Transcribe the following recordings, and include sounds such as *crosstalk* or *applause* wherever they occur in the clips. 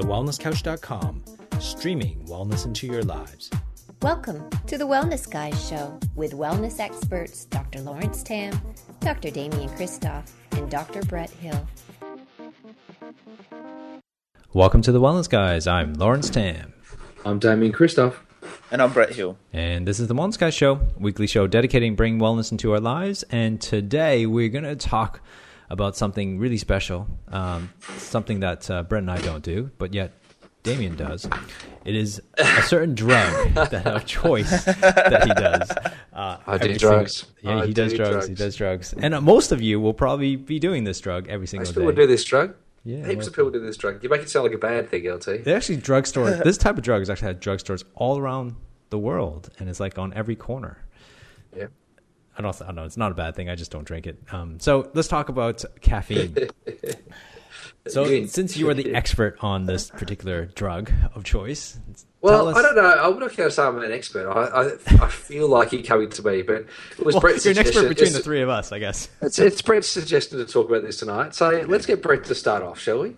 TheWellnessCouch.com, streaming wellness into your lives. Welcome to the Wellness Guys Show with wellness experts Dr. Lawrence Tam, Dr. Damian Kristof, and Dr. Brett Hill. Welcome to the Wellness Guys. I'm Lawrence Tam. I'm Damian Kristof. And I'm Brett Hill. And this is the Wellness Guys Show, weekly show dedicating bringing wellness into our lives. And today we're going to talk about something really special, um, something that uh, Brett and I don't do, but yet Damian does. It is a certain drug *laughs* that of choice that he does. Uh, I do drugs. Single, yeah, I he does drugs, drugs, He does drugs, and uh, most of you will probably be doing this drug every single Most day. people do this drug. Yeah, Heaps of people do this drug. You make it sound like a bad thing, LT. They actually drugstore. *laughs* this type of drug is actually at drugstores all around the world, and it's like on every corner. I don't, I don't know. It's not a bad thing. I just don't drink it. Um, so let's talk about caffeine. *laughs* so since you are the *laughs* expert on this particular drug of choice, well, us... I don't know. I wouldn't going to say I'm an expert. I, I, I feel like you're coming to me, but it was well, Brett's You're an expert between the three of us, I guess. It's, it's Brett's suggestion to talk about this tonight. So let's get Brett to start off, shall we?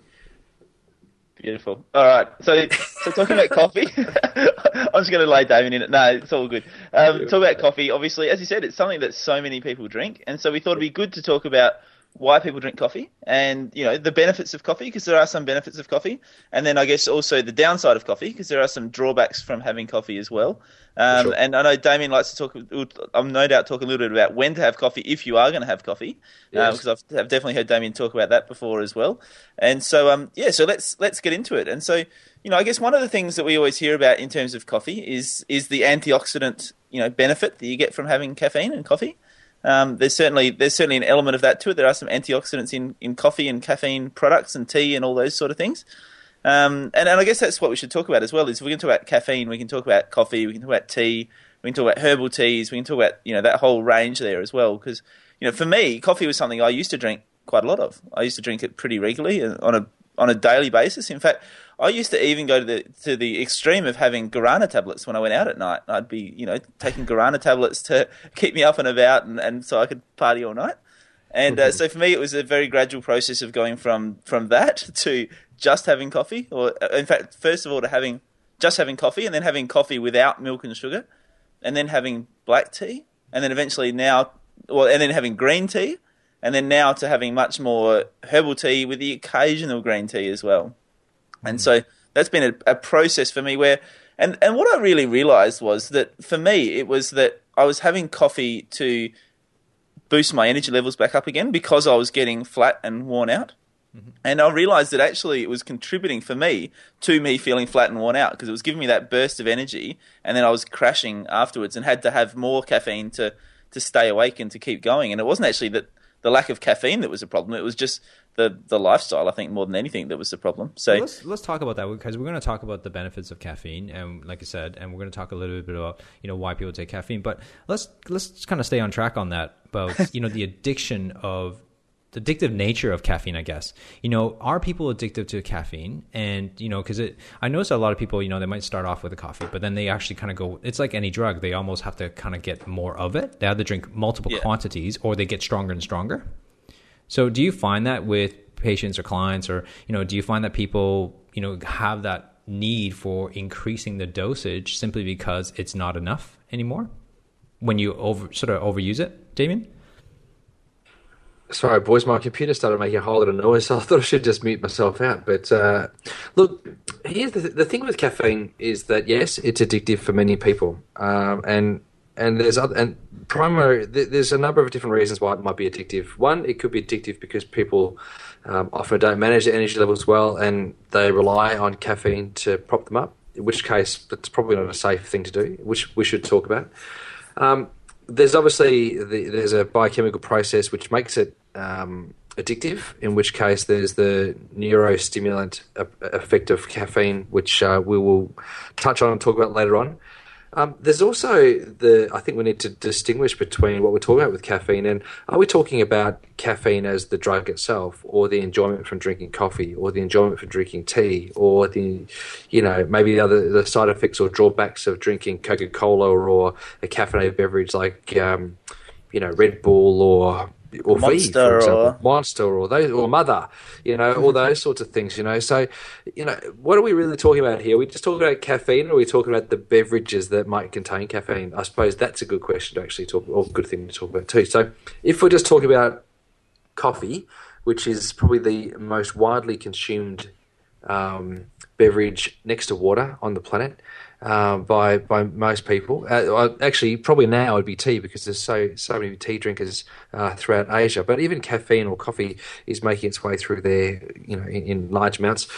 Beautiful. All right. So, so talking about coffee, I'm just going to lay Damian in it. No, it's all good. Um, talk about coffee. Obviously, as you said, it's something that so many people drink, and so we thought it'd be good to talk about why people drink coffee and you know the benefits of coffee because there are some benefits of coffee. And then i guess also the downside of coffee because there are some drawbacks from having coffee as well. Um, sure. and i know damian likes to talk i'm no doubt talking a little bit about when to have coffee if you are going to have coffee. Because yes. um, I've, I've, definitely heard damian talk about that before as well. And so um, yeah so let's let's get into it. And so you know i guess one of the things that we always hear about in terms of coffee is is the antioxidant you know benefit that you get from having caffeine and coffee um, there's certainly there's certainly an element of that to it. There are some antioxidants in, in coffee and caffeine products and tea and all those sort of things. Um, and, and I guess that's what we should talk about as well. Is if we can talk about caffeine, we can talk about coffee, we can talk about tea, we can talk about herbal teas, we can talk about you know that whole range there as well. Because you know for me, coffee was something I used to drink quite a lot of. I used to drink it pretty regularly uh, on a on a daily basis. In fact, I used to even go to the to the extreme of having guarana tablets when I went out at night. I'd be, you know, taking guarana tablets to *laughs* keep me up and about, and, and so I could party all night. And uh, so for me, it was a very gradual process of going from from that *laughs* to just having coffee, or uh, in fact, first of all, to having just having coffee, and then having coffee without milk and sugar, and then having black tea, and then eventually now, well, and then having green tea, and then now to having much more herbal tea with the occasional green tea as well. And so that's been a, a, process for me where, and, and what I really realized was that for me, it was that I was having coffee to boost my energy levels back up again because I was getting flat and worn out. Mm-hmm. And I realized that actually it was contributing for me to me feeling flat and worn out because it was giving me that burst of energy and then I was crashing afterwards and had to have more caffeine to, to stay awake and to keep going. And it wasn't actually that the lack of caffeine that was a problem. It was just the the lifestyle. I think more than anything that was the problem. So well, let's let's talk about that because we're going to talk about the benefits of caffeine, and like I said, and we're going to talk a little bit about you know why people take caffeine. But let's let's kind of stay on track on that about *laughs* you know the addiction of the addictive nature of caffeine, I guess. You know, are people addicted to caffeine? And, you know, because it, I notice a lot of people, you know, they might start off with a coffee, but then they actually kind of go, it's like any drug. They almost have to kind of get more of it. They either drink multiple yeah. quantities or they get stronger and stronger. So do you find that with patients or clients or, you know, do you find that people, you know, have that need for increasing the dosage simply because it's not enough anymore when you over sort of overuse it, Damian? Sorry, boys, my computer started making a whole lot of noise, *laughs* so I thought I should just mute myself out. But uh, look, here's the, the thing with caffeine is that yes, it's addictive for many people, um, and and there's other and primary there's a number of different reasons why it might be addictive. One, it could be addictive because people um, often don't manage their energy levels well, and they rely on caffeine to prop them up. In which case, that's probably not a safe thing to do, which we should talk about. Um, there's obviously the, there's a biochemical process which makes it um, addictive, in which case there's the neurostimulant effect of caffeine, which uh, we will touch on and talk about later on. Um, there's also the I think we need to distinguish between what we're talking about with caffeine and are we talking about caffeine as the drug itself, or the enjoyment from drinking coffee, or the enjoyment from drinking tea, or the you know maybe the other the side effects or drawbacks of drinking Coca Cola or a caffeinated beverage like um, you know Red Bull or or Monster V, for example, or- monster or those or mother, you know, all those sorts of things, you know. So, you know, what are we really talking about here? Are we just talking about caffeine, or are we talking about the beverages that might contain caffeine? I suppose that's a good question to actually talk, or a good thing to talk about too. So, if we're just talking about coffee, which is probably the most widely consumed um, beverage next to water on the planet um, by by most people. Uh, actually, probably now it'd be tea because there's so so many tea drinkers uh, throughout Asia. But even caffeine or coffee is making its way through there, you know, in, in large amounts.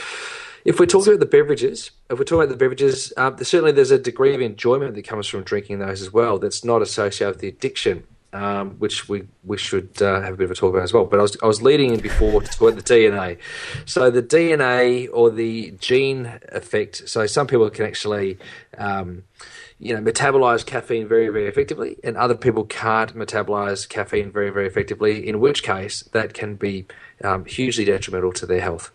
If we're talking about the beverages, if we're talking about the beverages, um, certainly there's a degree of enjoyment that comes from drinking those as well. That's not associated with the addiction um, which we we should uh, have a bit of a talk about as well. But I was I was leading in before to talk about the DNA. So the DNA or the gene effect. So some people can actually. Um, you know, metabolize caffeine very, very effectively, and other people can't metabolize caffeine very, very effectively. In which case, that can be um, hugely detrimental to their health.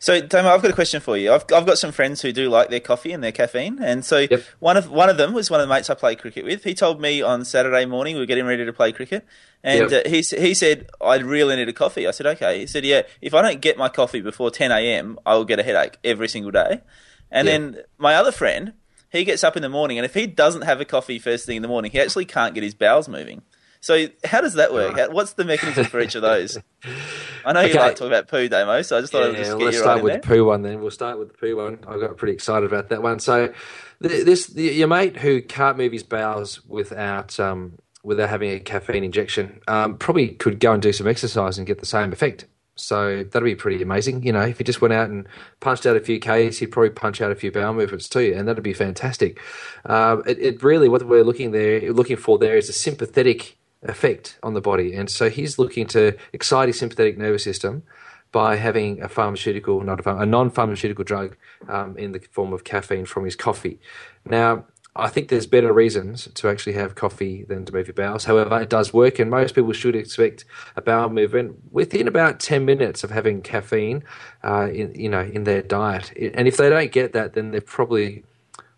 So, Damo, I've got a question for you. I've, I've got some friends who do like their coffee and their caffeine, and so Yep. one of one of them was one of the mates I play cricket with. He told me on Saturday morning we were getting ready to play cricket, and Yep. uh, he he said I really need a coffee. I said okay. He said yeah, if I don't get my coffee before ten a.m., I will get a headache every single day. And Yeah. then my other friend, he gets up in the morning, and if he doesn't have a coffee first thing in the morning, he actually can't get his bowels moving. So how does that work? How, what's the mechanism for each of those? I know you Okay. like talking about poo, Damo, so I just thought I'd Yeah, just well, get let's you start right with there. the poo one then. We'll start with the poo one. I got pretty excited about that one. So, this the, your mate who can't move his bowels without um, without having a caffeine injection um, probably could go and do some exercise and get the same effect. So that'd be pretty amazing. You know, if he just went out and punched out a few Ks, he'd probably punch out a few bowel movements too, and that'd be fantastic. Um, it, it really what we're looking there looking for there is a sympathetic effect on the body, and so he's looking to excite his sympathetic nervous system by having a pharmaceutical, not a, a non-pharmaceutical drug um, in the form of caffeine from his coffee. Now, I think there's better reasons to actually have coffee than to move your bowels. However, it does work, and most people should expect a bowel movement within about 10 minutes of having caffeine, uh, in, you know, in their diet. And if they don't get that, then they're probably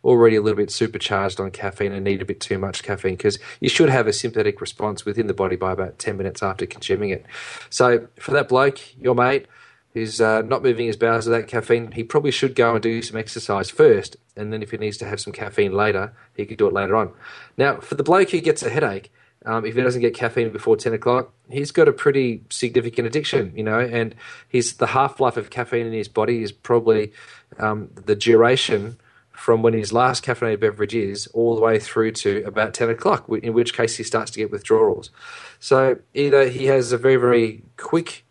already a little bit supercharged on caffeine and need a bit too much caffeine because you should have a sympathetic response within the body by about 10 minutes after consuming it. So, for that bloke, your mate, who's uh, not moving his bowels without caffeine, he probably should go and do some exercise first. And then, if he needs to have some caffeine later, he could do it later on. Now, for the bloke who gets a headache, um, if he doesn't get caffeine before 10 o'clock, he's got a pretty significant addiction, you know, and his, the half life of caffeine in his body is probably um, the duration from when his last caffeinated beverage is all the way through to about 10 o'clock, in which case he starts to get withdrawals. So either he has a very, very quick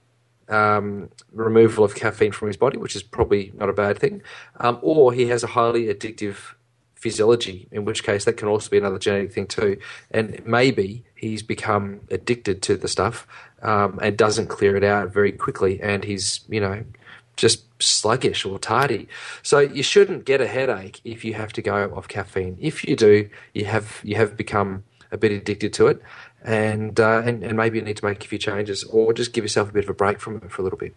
um, removal of caffeine from his body, which is probably not a bad thing, um, or he has a highly addictive physiology, in which case that can also be another genetic thing too. And maybe he's become addicted to the stuff um, and doesn't clear it out very quickly, and he's, you know, just sluggish or tardy. So you shouldn't get a headache if you have to go off caffeine. If you do, you have you have become a bit addicted to it, and uh, and, and maybe you need to make a few changes, or just give yourself a bit of a break from it for a little bit.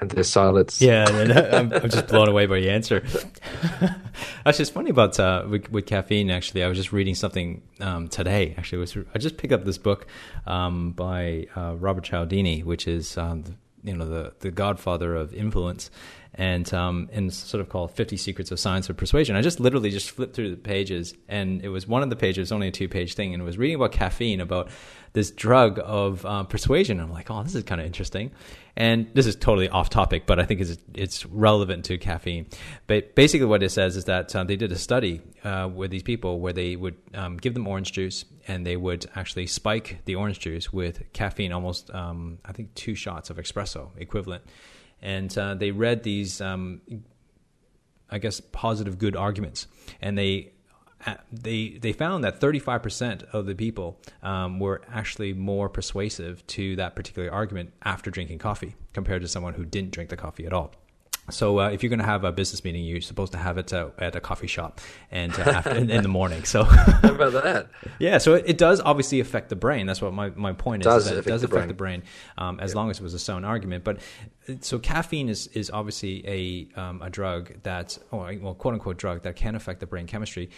And there's silence. Yeah, I'm, I'm just blown away by your answer. *laughs* actually, it's funny about uh, with, with caffeine. Actually, I was just reading something um, today. Actually, was I just picked up this book um, by uh, Robert Cialdini, which is um, the, you know the the godfather of influence, and um, and sort of called Fifty Secrets of Science of Persuasion. I just literally just flipped through the pages, and it was one of the pages, only a two page thing, and it was reading about caffeine, about this drug of uh, persuasion. I'm like, oh, this is kind of interesting. And this is totally off topic, but I think it's, it's relevant to caffeine. But basically, what it says is that uh, they did a study uh, with these people where they would um, give them orange juice and they would actually spike the orange juice with caffeine, almost, um, I think, two shots of espresso equivalent. And uh, they read these, um, I guess, positive good arguments. And they uh, they they found that 35% of the people um, were actually more persuasive to that particular argument after drinking coffee compared to someone who didn't drink the coffee at all. So uh, if you're going to have a business meeting, you're supposed to have it uh, at a coffee shop and uh, after, in, in the morning. So *laughs* How about that? yeah, so it, it does obviously affect the brain. That's what my, my point is. Does is that it affect does the affect the brain, um, as long as it was a sound argument. But so caffeine is, is obviously a um, a drug that, or well, quote unquote drug that can affect the brain chemistry.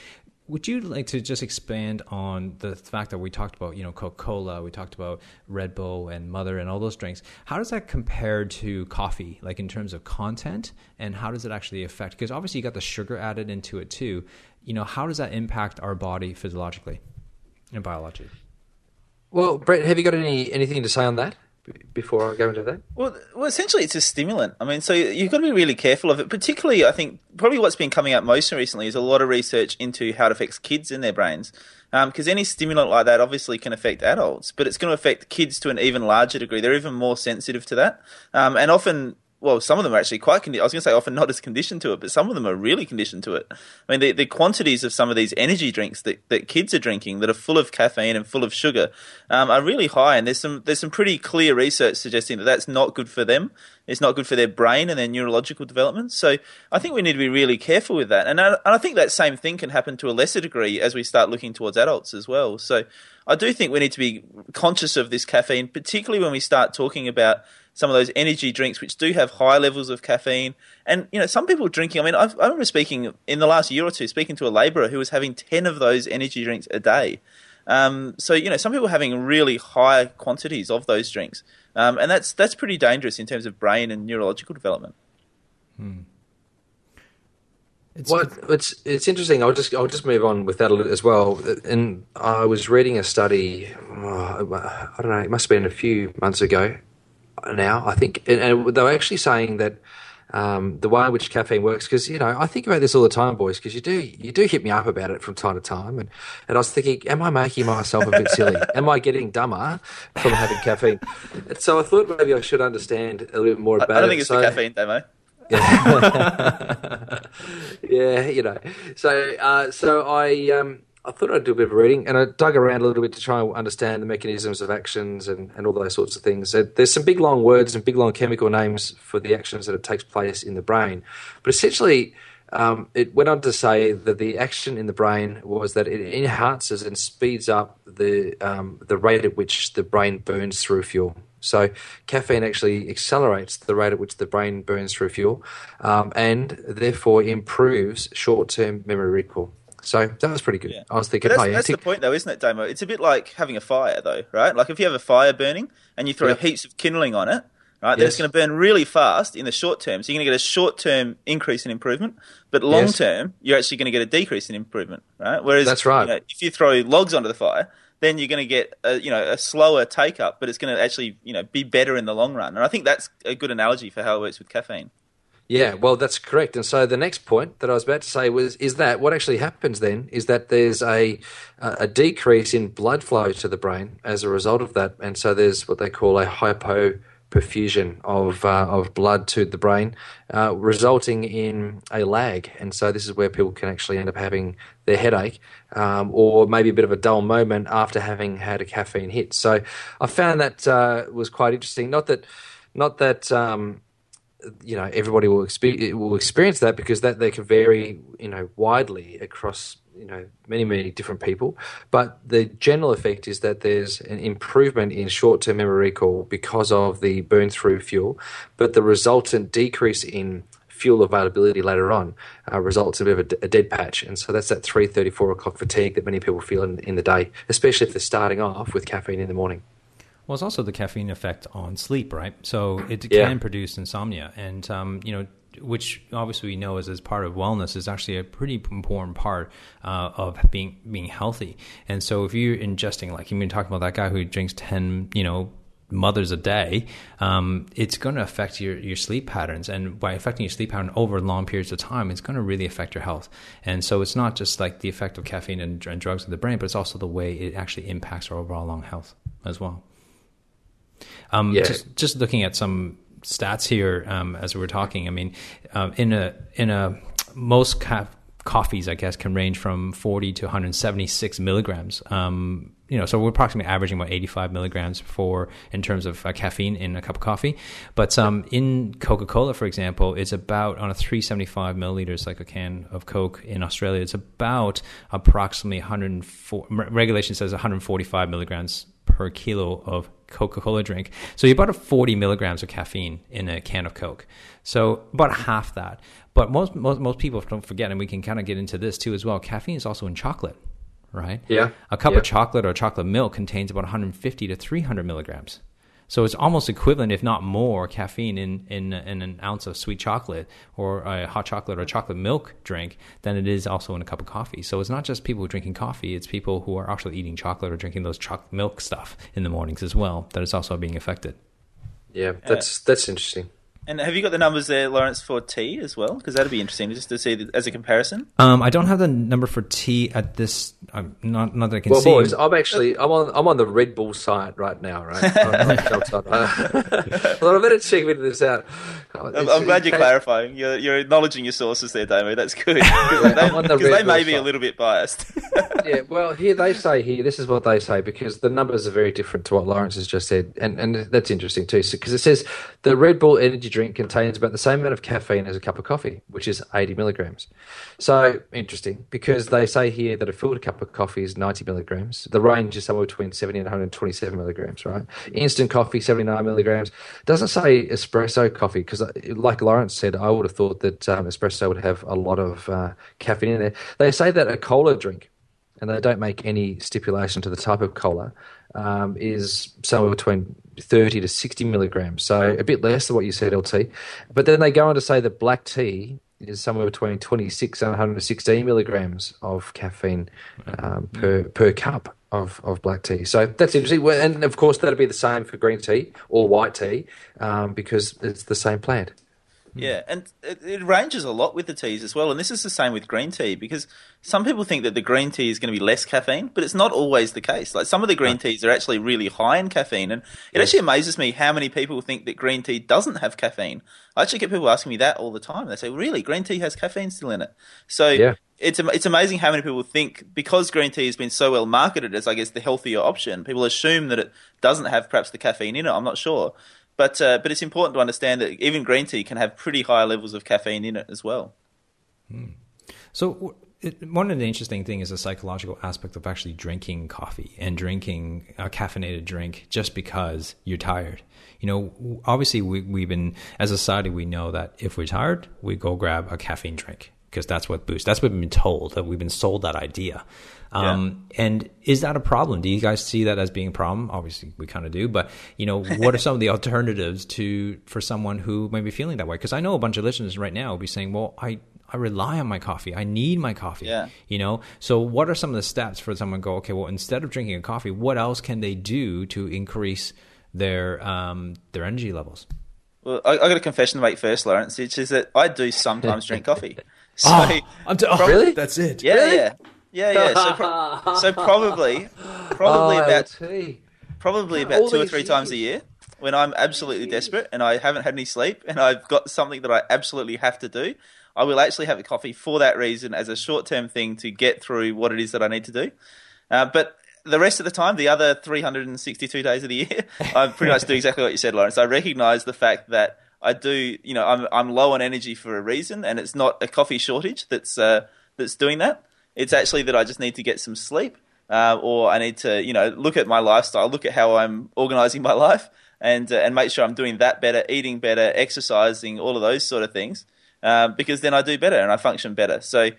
Would you like to just expand on the fact that we talked about, you know, Coca Cola, we talked about Red Bull and Mother and all those drinks? How does that compare to coffee, like in terms of content, and how does it actually affect? Because obviously you got the sugar added into it too. You know, how does that impact our body physiologically and biologically? Well, Brett, have you got any anything to say on that? Before I go into that? Well, well, essentially, it's a stimulant. I mean, so you've got to be really careful of it. Particularly, I think probably what's been coming out most recently is a lot of research into how it affects kids in their brains. Because um, any stimulant like that obviously can affect adults, but it's going to affect kids to an even larger degree. They're even more sensitive to that, um, and often well, some of them are actually quite. Condi- I was going to say often not as conditioned to it, but some of them are really conditioned to it. I mean, the, the quantities of some of these energy drinks that, that kids are drinking that are full of caffeine and full of sugar um, are really high, and there's some there's some pretty clear research suggesting that that's not good for them. It's not good for their brain and their neurological development. So I think we need to be really careful with that, and I, and I think that same thing can happen to a lesser degree as we start looking towards adults as well. So I do think we need to be conscious of this caffeine, particularly when we start talking about some of those energy drinks which do have high levels of caffeine. And you know, some people drinking. I mean, I've, i remember speaking in the last year or two, speaking to a labourer who was having ten of those energy drinks a day. Um, so you know, some people are having really high quantities of those drinks, um, and that's that's pretty dangerous in terms of brain and neurological development. Hmm. It's, well, it's it's interesting. I'll just I'll just move on with that a little as well. And I was reading a study. Oh, I don't know. It must have been a few months ago, now, I think. And, they were actually saying that um, the way in which caffeine works, because you know, I think about this all the time, boys, because you do you do hit me up about it from time to time, and, and I was thinking, am I making myself a bit silly? *laughs* am I getting dumber from having caffeine? And so I thought maybe I should understand a little bit more about it. I don't think it. it's so, the caffeine, Damo. *laughs* Yeah. *laughs* yeah, you know. So, uh, so I um, I thought I'd do a bit of reading, and I dug around a little bit to try and understand the mechanisms of actions and, and all those sorts of things. There's some big long words and big long chemical names for the actions that it takes place in the brain, but essentially, um, it went on to say that the action in the brain was that it enhances and speeds up the um, the rate at which the brain burns through fuel. So caffeine actually accelerates the rate at which the brain burns through fuel, um, and therefore improves short-term memory recall. So that was pretty good. Yeah. I was thinking, that's, oh, yeah, that's the point, though, isn't it, Damo? It's a bit like having a fire, though, right? Like if you have a fire burning and you throw heaps of kindling on it, right? Then yes. it's going to burn really fast in the short term. So you're going to get a short term increase in improvement, but long term, yes. you're actually going to get a decrease in improvement, right? Whereas that's right. You know, if you throw logs onto the fire, then you're going to get a, you know a slower take up, but it's going to actually you know be better in the long run. And I think that's a good analogy for how it works with caffeine. Yeah, well, that's correct. And so the next point that I was about to say was is that what actually happens then is that there's a a decrease in blood flow to the brain as a result of that, and so there's what they call a hypoperfusion of uh, of blood to the brain, uh, resulting in a lag. And so this is where people can actually end up having their headache, um, or maybe a bit of a dull moment after having had a caffeine hit. So I found that uh, was quite interesting. Not that, not that. Um, you know everybody will experience will experience that because that they can vary you know widely across you know many many different people. But the general effect is that there's an improvement in short-term memory recall because of the burn through fuel but the resultant decrease in fuel availability later on uh, results in a bit of a, a, dead patch. And so that's that 3.34 o'clock fatigue that many people feel in, in the day especially if they're starting off with caffeine in the morning well, it's also the caffeine effect on sleep, right? So it yeah. can produce insomnia, and um, you know, which obviously we know is as part of wellness is actually a pretty important part uh, of being being healthy. And so if you're ingesting, like you've been talking about that guy who drinks ten, you know, mothers a day, um, it's going to affect your, your sleep patterns. And by affecting your sleep pattern over long periods of time, it's going to really affect your health. And so it's not just like the effect of caffeine and, and drugs in the brain, but it's also the way it actually impacts our overall long health as well. Um, yeah. just, just looking at some stats here um, as we were talking. I mean, um, in a in a most ca- coffees, I guess, can range from 40 to 176 milligrams. Um, you know, so we're approximately averaging about 85 milligrams for in terms of uh, caffeine in a cup of coffee. But um, in Coca Cola, for example, it's about on a 375 milliliters, like a can of Coke in Australia, it's about approximately 104. Regulation says 145 milligrams per kilo of Coca Cola drink. So you're about 40 milligrams of caffeine in a can of Coke. So about half that. But most, most, most people don't forget, and we can kind of get into this too as well. Caffeine is also in chocolate, right? Yeah. A cup Yeah. of chocolate or chocolate milk contains about 150 to 300 milligrams. So it's almost equivalent, if not more, caffeine in, in, in an ounce of sweet chocolate or a hot chocolate or a chocolate milk drink than it is also in a cup of coffee. So it's not just people drinking coffee; it's people who are actually eating chocolate or drinking those chocolate milk stuff in the mornings as well that is also being affected. Yeah, that's that's interesting. And have you got the numbers there, Lawrence, for tea as well? Because that'd be interesting just to see as a comparison. Um, I don't have the number for tea at this. Um, not not that I can Well, see. boys, I'm actually I'm on I'm on the Red Bull site right now, right? *laughs* I'm on the job site. *laughs* I better check this out. I'm, I'm glad you're clarifying. You're, you're acknowledging your sources there, Damo. That's good *laughs* because they, I'm on the 'cause they may Bull be a little bit biased. yeah, well, here they say here this is what they say because the numbers are very different to what Lawrence has just said, and and that's interesting too. Because it says the Red Bull energy drink contains about the same amount of caffeine as a cup of coffee, which is 80 milligrams. So interesting because they say here that a filtered cup of coffee is 90 milligrams. The range is somewhere between 70 and 127 milligrams. Right? Instant coffee 79 milligrams. Doesn't say espresso coffee because, like Lawrence said, I would have thought that um, espresso would have a lot of uh, caffeine in there. They say that a cola drink and they don't make any stipulation to the type of cola, um, is somewhere between 30 to 60 milligrams. So a bit less than what you said, LT. But then they go on to say that black tea is somewhere between 26 and 116 milligrams of caffeine um, per, per cup. Of, of black tea, so that's interesting, and of course that'd be the same for green tea or white tea, um, because it's the same plant. Mm. Yeah, and it, it ranges a lot with the teas as well. And this is the same with green tea because some people think that the green tea is going to be less caffeine, but it's not always the case. Like some of the green teas are actually really high in caffeine, and it actually amazes me how many people think that green tea doesn't have caffeine. I actually get people asking me that all the time. They say, "Really, green tea has caffeine still in it?" So Yeah. it's it's amazing how many people think because green tea has been so well marketed as I guess the healthier option. People assume that it doesn't have perhaps the caffeine in it. I'm not sure, but uh, but it's important to understand that even green tea can have pretty high levels of caffeine in it as well. So it, one of the interesting thing is the psychological aspect of actually drinking coffee and drinking a caffeinated drink just because you're tired. You know, obviously we, we've been as a society we know that if we're tired, we go grab a caffeine drink because that's what boosts. That's what we've been told. That we've been sold that idea. Um, And is that a problem? Do you guys see that as being a problem? Obviously, we kind of do. But you know, what are some of the *laughs* alternatives to for someone who may be feeling that way? Because I know a bunch of listeners right now will be saying, "Well, I I rely on my coffee. I need my coffee." Yeah. You know. So, what are some of the steps for someone to go? Okay, well, instead of drinking a coffee, what else can they do to increase their um, their energy levels? Well, I, I got a confession to make first, Lawrence, which is that I do sometimes drink coffee. *laughs* So I'm t- oh, Really? That's it. yeah, yeah, yeah, yeah. So, pro- so probably, *laughs* probably Oh, about LT. probably All about two or these three times a year when I'm absolutely desperate and I haven't had any sleep and I've got something that I absolutely have to do. I will actually have a coffee for that reason as a short term thing to get through what it is that I need to do. Uh, but the rest of the time, the other 362 days of the year, *laughs* I pretty much do exactly what you said, Lawrence. I recognize the fact that I do, you know, I'm, I'm low on energy for a reason and it's not a coffee shortage that's, uh, that's doing that. It's actually that I just need to get some sleep uh, or I need to, you know, look at my lifestyle, look at how I'm organizing my life, and uh, and make sure I'm doing that better, eating better, exercising, all of those sort of things, um, because then I do better and I function better. So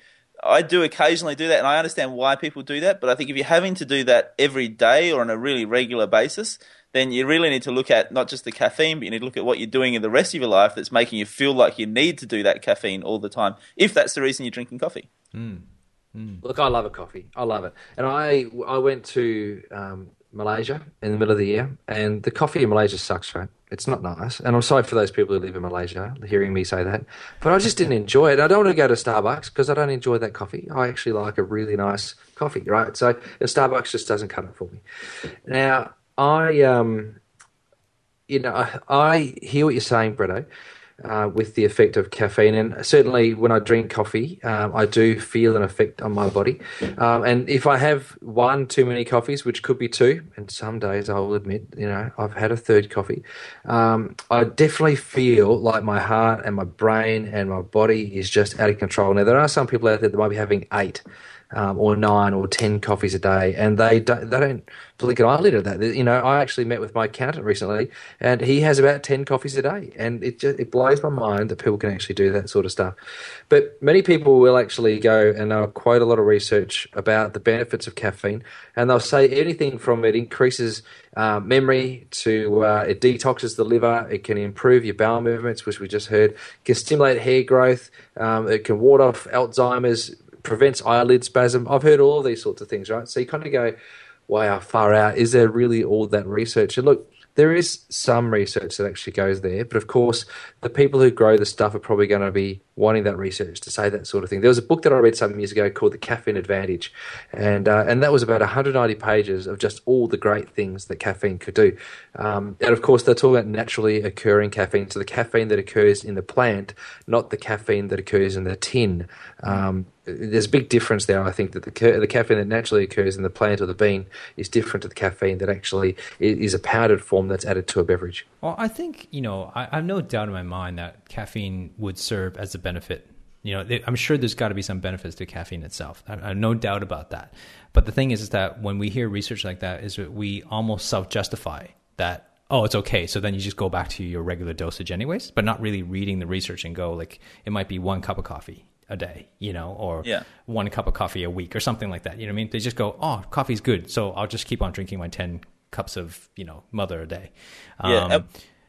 I do occasionally do that, and I understand why people do that. But I think if you're having to do that every day or on a really regular basis, then you really need to look at not just the caffeine, but you need to look at what you're doing in the rest of your life that's making you feel like you need to do that caffeine all the time. If that's the reason you're drinking coffee. Look, I love a coffee. I love it. And I I went to um, Malaysia in the middle of the year, and the coffee in Malaysia sucks, right? It's not nice. And I'm sorry for those people who live in Malaysia hearing me say that. But I just didn't enjoy it. I don't want to go to Starbucks because I don't enjoy that coffee. I actually like a really nice coffee, right? So the Starbucks just doesn't cut it for me. Now, I, um, you know, I, I hear what you're saying, Bretto uh, with the effect of caffeine. And certainly when I drink coffee, um, I do feel an effect on my body. Um, and if I have one too many coffees, which could be two, and some days I will admit, you know, I've had a third coffee, um, I definitely feel like my heart and my brain and my body is just out of control. Now, there are some people out there that might be having eight. Um, or nine or ten coffees a day, and they don't they don't blink an eyelid at that. You know, I actually met with my accountant recently, and he has about ten coffees a day, and it just it blows my mind that people can actually do that sort of stuff. But many people will actually go and they'll quote a lot of research about the benefits of caffeine, and they'll say anything from it increases uh, memory to uh, it detoxes the liver, it can improve your bowel movements, which we just heard, it can stimulate hair growth, um, it can ward off Alzheimer's, prevents eyelid spasm. I've heard all these sorts of things, right? So you kind of go, wow, far out. Is there really all that research? And look, there is some research that actually goes there, but of course, the people who grow the stuff are probably going to be wanting that research to say that sort of thing. There was a book that I read some years ago called The Caffeine Advantage, and uh, and that was about 190 pages of just all the great things that caffeine could do. Um, and of course, they're talking about naturally occurring caffeine, so the caffeine that occurs in the plant, not the caffeine that occurs in the tin. Um, there's a big difference there. I think that the, the caffeine that naturally occurs in the plant or the bean is different to the caffeine that actually is a powdered form that's added to a beverage. Well, I think you know I, have no doubt in my mind that caffeine would serve as a benefit. You know, I'm sure there's got to be some benefits to caffeine itself. I, I have no doubt about that. But the thing is, is that when we hear research like that, is that we almost self-justify that oh, it's okay. So then you just go back to your regular dosage anyways, but not really reading the research and go like it might be one cup of coffee a day, you know, or yeah. one cup of coffee a week or something like that. You know what I mean? They just go, oh, coffee's good. So I'll just keep on drinking my 10 cups of, you know, mother a day. Yeah. Um, uh,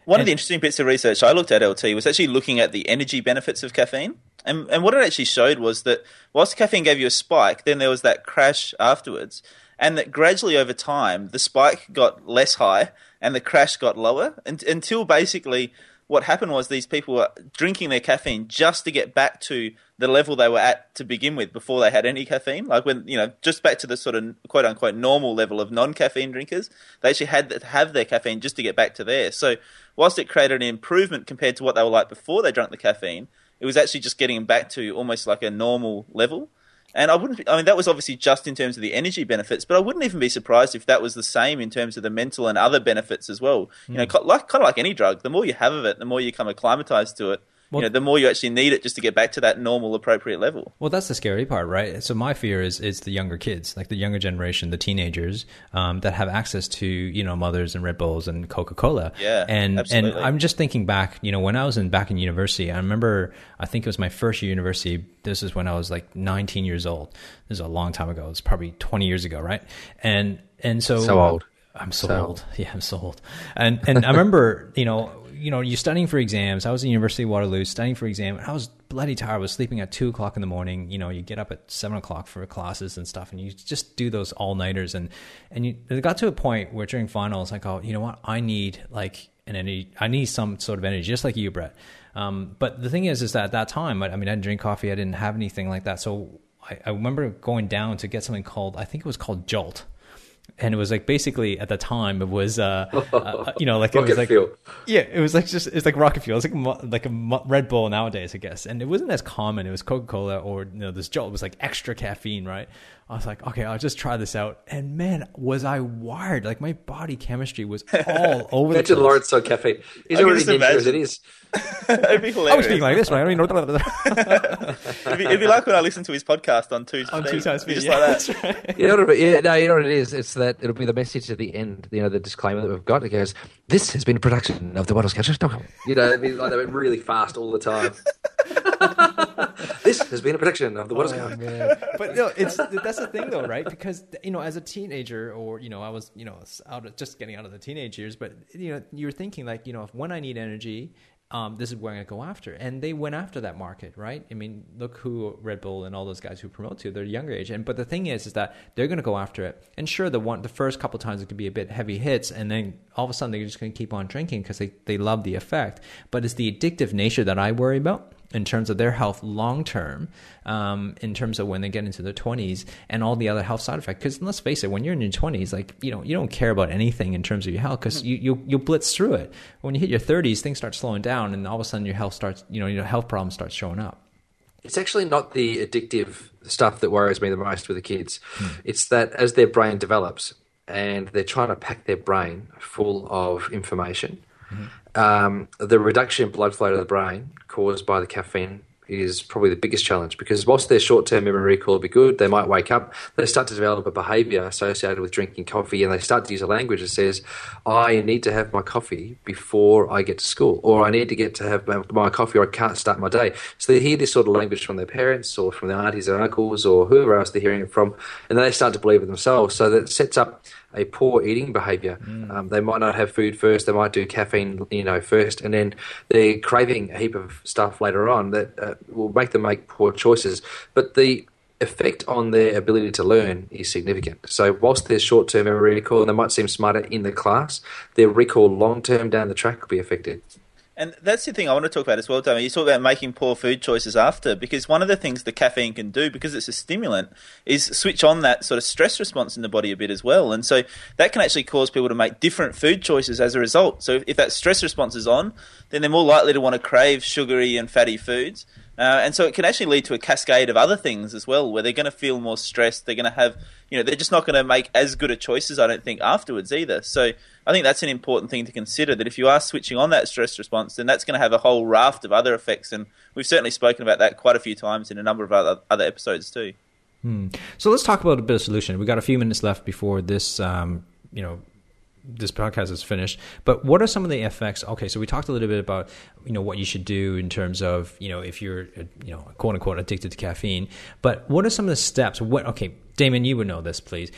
one and, of the interesting bits of research I looked at LT was actually looking at the energy benefits of caffeine. And, and what it actually showed was that whilst caffeine gave you a spike, then there was that crash afterwards. And that gradually over time, the spike got less high and the crash got lower and, until basically what happened was these people were drinking their caffeine just to get back to the level they were at to begin with before they had any caffeine. Like when, you know, just back to the sort of quote unquote normal level of non caffeine drinkers. They actually had to have their caffeine just to get back to there. So, whilst it created an improvement compared to what they were like before they drank the caffeine, it was actually just getting them back to almost like a normal level. And I wouldn't. I mean, that was obviously just in terms of the energy benefits, but I wouldn't even be surprised if that was the same in terms of the mental and other benefits as well. Mm. You know, hmm. like kind of like any drug, the more you have of it, the more you come acclimatized to it well, you know, the more you actually need it just to get back to that normal, appropriate level. Well, that's the scary part, right? So my fear is it's the younger kids, like the younger generation, the teenagers um, that have access to you know mothers and Red Bulls and Coca Cola. Yeah, and absolutely. and I'm just thinking back, you know, when I was in back in university, I remember I think it was my first year university. This is when I was like 19 years old. This is a long time ago. It's probably 20 years ago, right? And and so so old. I'm so, so old. *laughs* Yeah, I'm so old. And and I remember, you know, you know, you're studying for exams. I was at University of Waterloo studying for exam. I was bloody tired. I was sleeping at two o'clock in the morning. You know, you get up at seven o'clock for classes and stuff, and you just do those all nighters. And and you it got to a point where during finals, I go, you know what, I need like an energy. I need some sort of energy, just like you, Brett. Um, but the thing is, is that at that time, I, I mean, I didn't drink coffee. I didn't have anything like that. So I, I remember going down to get something called, I think it was called Jolt and it was like basically at the time it was uh, uh you know like it was like fuel. yeah it was like just it's like rocket fuel. It's like like a Red Bull nowadays I guess. And it wasn't as common. It was Coca Cola or you know this Jolt was like extra caffeine right I was like, okay, I'll just try this out. And man, was I wired? Like my body chemistry was all *laughs* over the place. Lawrence on caffeine. He's already dangerous. It is. it'd be hilarious. I was speaking like this, right? I don't even know. *laughs* it'd, be, it'd be like when I listen to his podcast on two on two times speed, just yeah, like that. *laughs* Right. You know what? Yeah, no, you know what it is. It's that it'll be the message at the end. You know, the disclaimer that we've got. It goes, "This has been a production of the Bottles Catchers." You know, it'd be like they went really fast all the time. *laughs* this has been a production of the What is oh, Man. But you know, it's that's the thing though, right? Because you know, as a teenager, or you know, I was you know out of, just getting out of the teenage years, but you know, you're thinking like you know, if when I need energy, um, this is where I'm going to go after. And they went after that market, right? I mean, look who Red Bull and all those guys who promote to, they're younger age. And but the thing is, is that they're going to go after it. And sure, the one, the first couple times it could be a bit heavy hits, and then all of a sudden they're just going to keep on drinking because they, they love the effect. But it's the addictive nature that I worry about in terms of their health long term, um, in terms of when they get into their 20s and all the other health side effects. Because let's face it, when you're in your 20s, like you know, you don't care about anything in terms of your health because you you you blitz through it. When you hit your 30s, things start slowing down, and all of a sudden your health starts, you know, your health problems start showing up. It's actually not the addictive stuff that worries me the most with the kids. Hmm. It's that as their brain develops and they're trying to pack their brain full of information. Mm-hmm um, the reduction in blood flow to the brain caused by the caffeine is probably the biggest challenge because whilst their short term memory recall will be good, they might wake up, they start to develop a behaviour associated with drinking coffee and they start to use a language that says, I need to have my coffee before I get to school, or I need to get to have my coffee or I can't start my day. So they hear this sort of language from their parents or from their aunties and uncles or whoever else they're hearing it from, and then they start to believe it themselves. So that sets up a poor eating behavior. Mm. Um, they might not have food first. They might do caffeine, you know, first, and then they're craving a heap of stuff later on that uh, will make them make poor choices. But the effect on their ability to learn is significant. So whilst their short-term memory recall, they might seem smarter in the class, their recall long-term down the track will be affected. And that's the thing I want to talk about as well, Damian. You talk about making poor food choices after, because one of the things the caffeine can do, because it's a stimulant, is switch on that sort of stress response in the body a bit as well. And so that can actually cause people to make different food choices as a result. So if that stress response is on, then they're more likely to want to crave sugary and fatty foods. Uh, and so it can actually lead to a cascade of other things as well, where they're going to feel more stressed. They're going to have, you know, they're just not going to make as good a choices, I don't think, afterwards either. So I think that's an important thing to consider that if you are switching on that stress response, then that's going to have a whole raft of other effects. And we've certainly spoken about that quite a few times in a number of other, other episodes too. Hmm. So let's talk about a bit of solution. We've got a few minutes left before this, um, you know, this podcast is finished. But what are some of the effects? Okay, so we talked a little bit about you know what you should do in terms of you know if you're uh, you know quote unquote addicted to caffeine. But what are some of the steps? What okay, Damon, you would know this, please.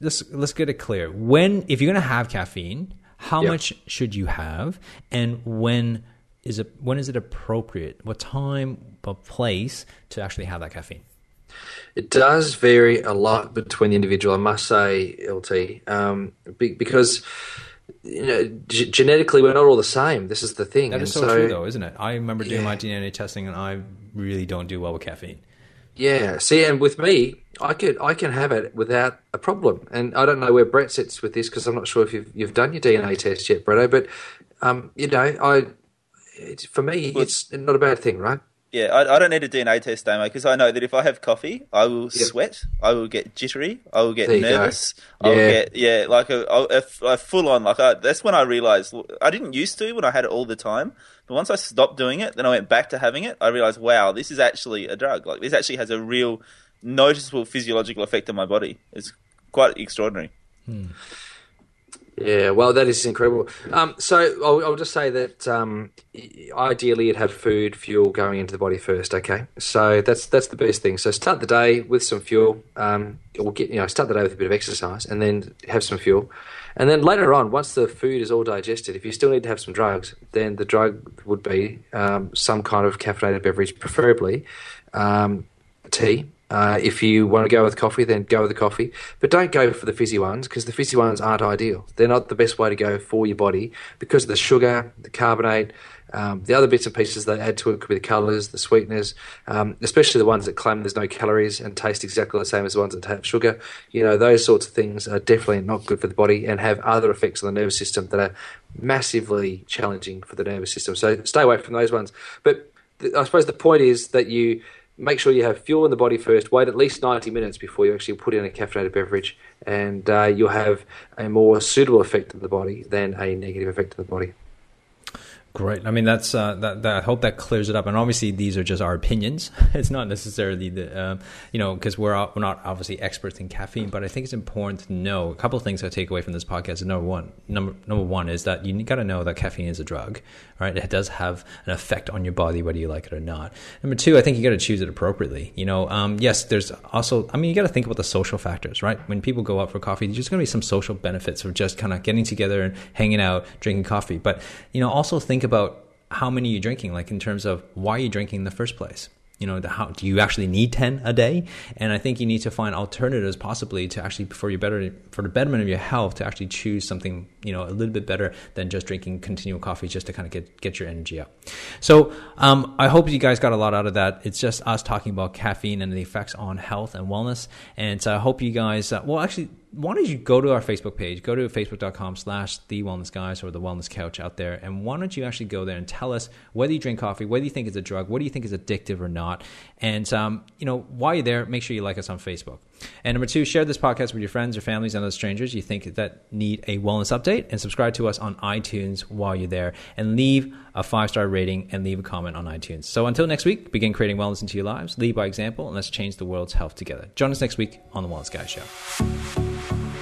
Let's let's get it clear. When if you're going to have caffeine, how yep. much should you have, and when is it when is it appropriate? What time, what place to actually have that caffeine? It does vary a lot between the individual, I must say, LT, um, because you know, g- genetically we're not all the same. This is the thing. That is so, so, true, though, isn't it? I remember doing yeah. my DNA testing, and I really don't do well with caffeine. Yeah. See, and with me, I could I can have it without a problem. And I don't know where Brett sits with this because I'm not sure if you've you've done your DNA test yet, Bretto. But um, you know, I for me, it's not a bad thing, right? Yeah, I, I don't need a DNA test, Damo, because I know that if I have coffee, I will yep. sweat, I will get jittery, I will get nervous, I will get yeah, like a, a, a full on like I, that's when I realized I didn't used to when I had it all the time, but once I stopped doing it, then I went back to having it. I realized, wow, this is actually a drug. Like this actually has a real noticeable physiological effect on my body. It's quite extraordinary. Hmm. Yeah, well, that is incredible. Um, so I'll, I'll, just say that um, ideally you'd have food, fuel going into the body first. Okay, so that's that's the best thing. So start the day with some fuel, um, or get you know start the day with a bit of exercise, and then have some fuel, and then later on, once the food is all digested, if you still need to have some drugs, then the drug would be um, some kind of caffeinated beverage, preferably um, tea uh, if you want to go with coffee, then go with the coffee. But don't go for the fizzy ones because the fizzy ones aren't ideal. They're not the best way to go for your body because of the sugar, the carbonate, um, the other bits and pieces they add to it could be the colours, the sweeteners, um, especially the ones that claim there's no calories and taste exactly the same as the ones that have sugar. You know, those sorts of things are definitely not good for the body and have other effects on the nervous system that are massively challenging for the nervous system. So stay away from those ones. But th- I suppose the point is that you make sure you have fuel in the body first. Wait at least 90 minutes before you actually put in a caffeinated beverage, and uh, you'll have a more suitable effect on the body than a negative effect on the body. Great. I mean, that's uh, that, that. I hope that clears it up. And obviously, these are just our opinions. *laughs* It's not necessarily the, uh, you know, because we're we're not obviously experts in caffeine. But I think it's important to know a couple of things I take away from this podcast. Number one, number number one is that you got to know that caffeine is a drug, right? It does have an effect on your body whether you like it or not. Number two, I think you got to choose it appropriately. You know, um, yes, there's also. I mean, you got to think about the social factors, right? When people go out for coffee, there's just going to be some social benefits of just kind of getting together and hanging out, drinking coffee. But you know, also think think about how many you're drinking, like in terms of why you're drinking in the first place you know, the, how do you actually need 10 a day? And I think you need to find alternatives possibly to actually, for your better, for the betterment of your health, to actually choose something, you know, a little bit better than just drinking continual coffee just to kind of get, get your energy up. So, um, I hope you guys got a lot out of that. It's just us talking about caffeine and the effects on health and wellness. And so I hope you guys, uh, well, actually, why don't you go to our Facebook page, go to facebook.com slash the wellness guys or the wellness couch out there, and why don't you actually go there and tell us whether you drink coffee, whether you think it's a drug, what do you think is addictive or not, and um, you know while you're there, make sure you like us on Facebook. And number two, share this podcast with your friends or families and other strangers you think that need a wellness update. And subscribe to us on iTunes while you're there. And leave a five star rating and leave a comment on iTunes. So until next week, begin creating wellness into your lives. Lead by example, and let's change the world's health together. Join us next week on The Wellness Guy Show.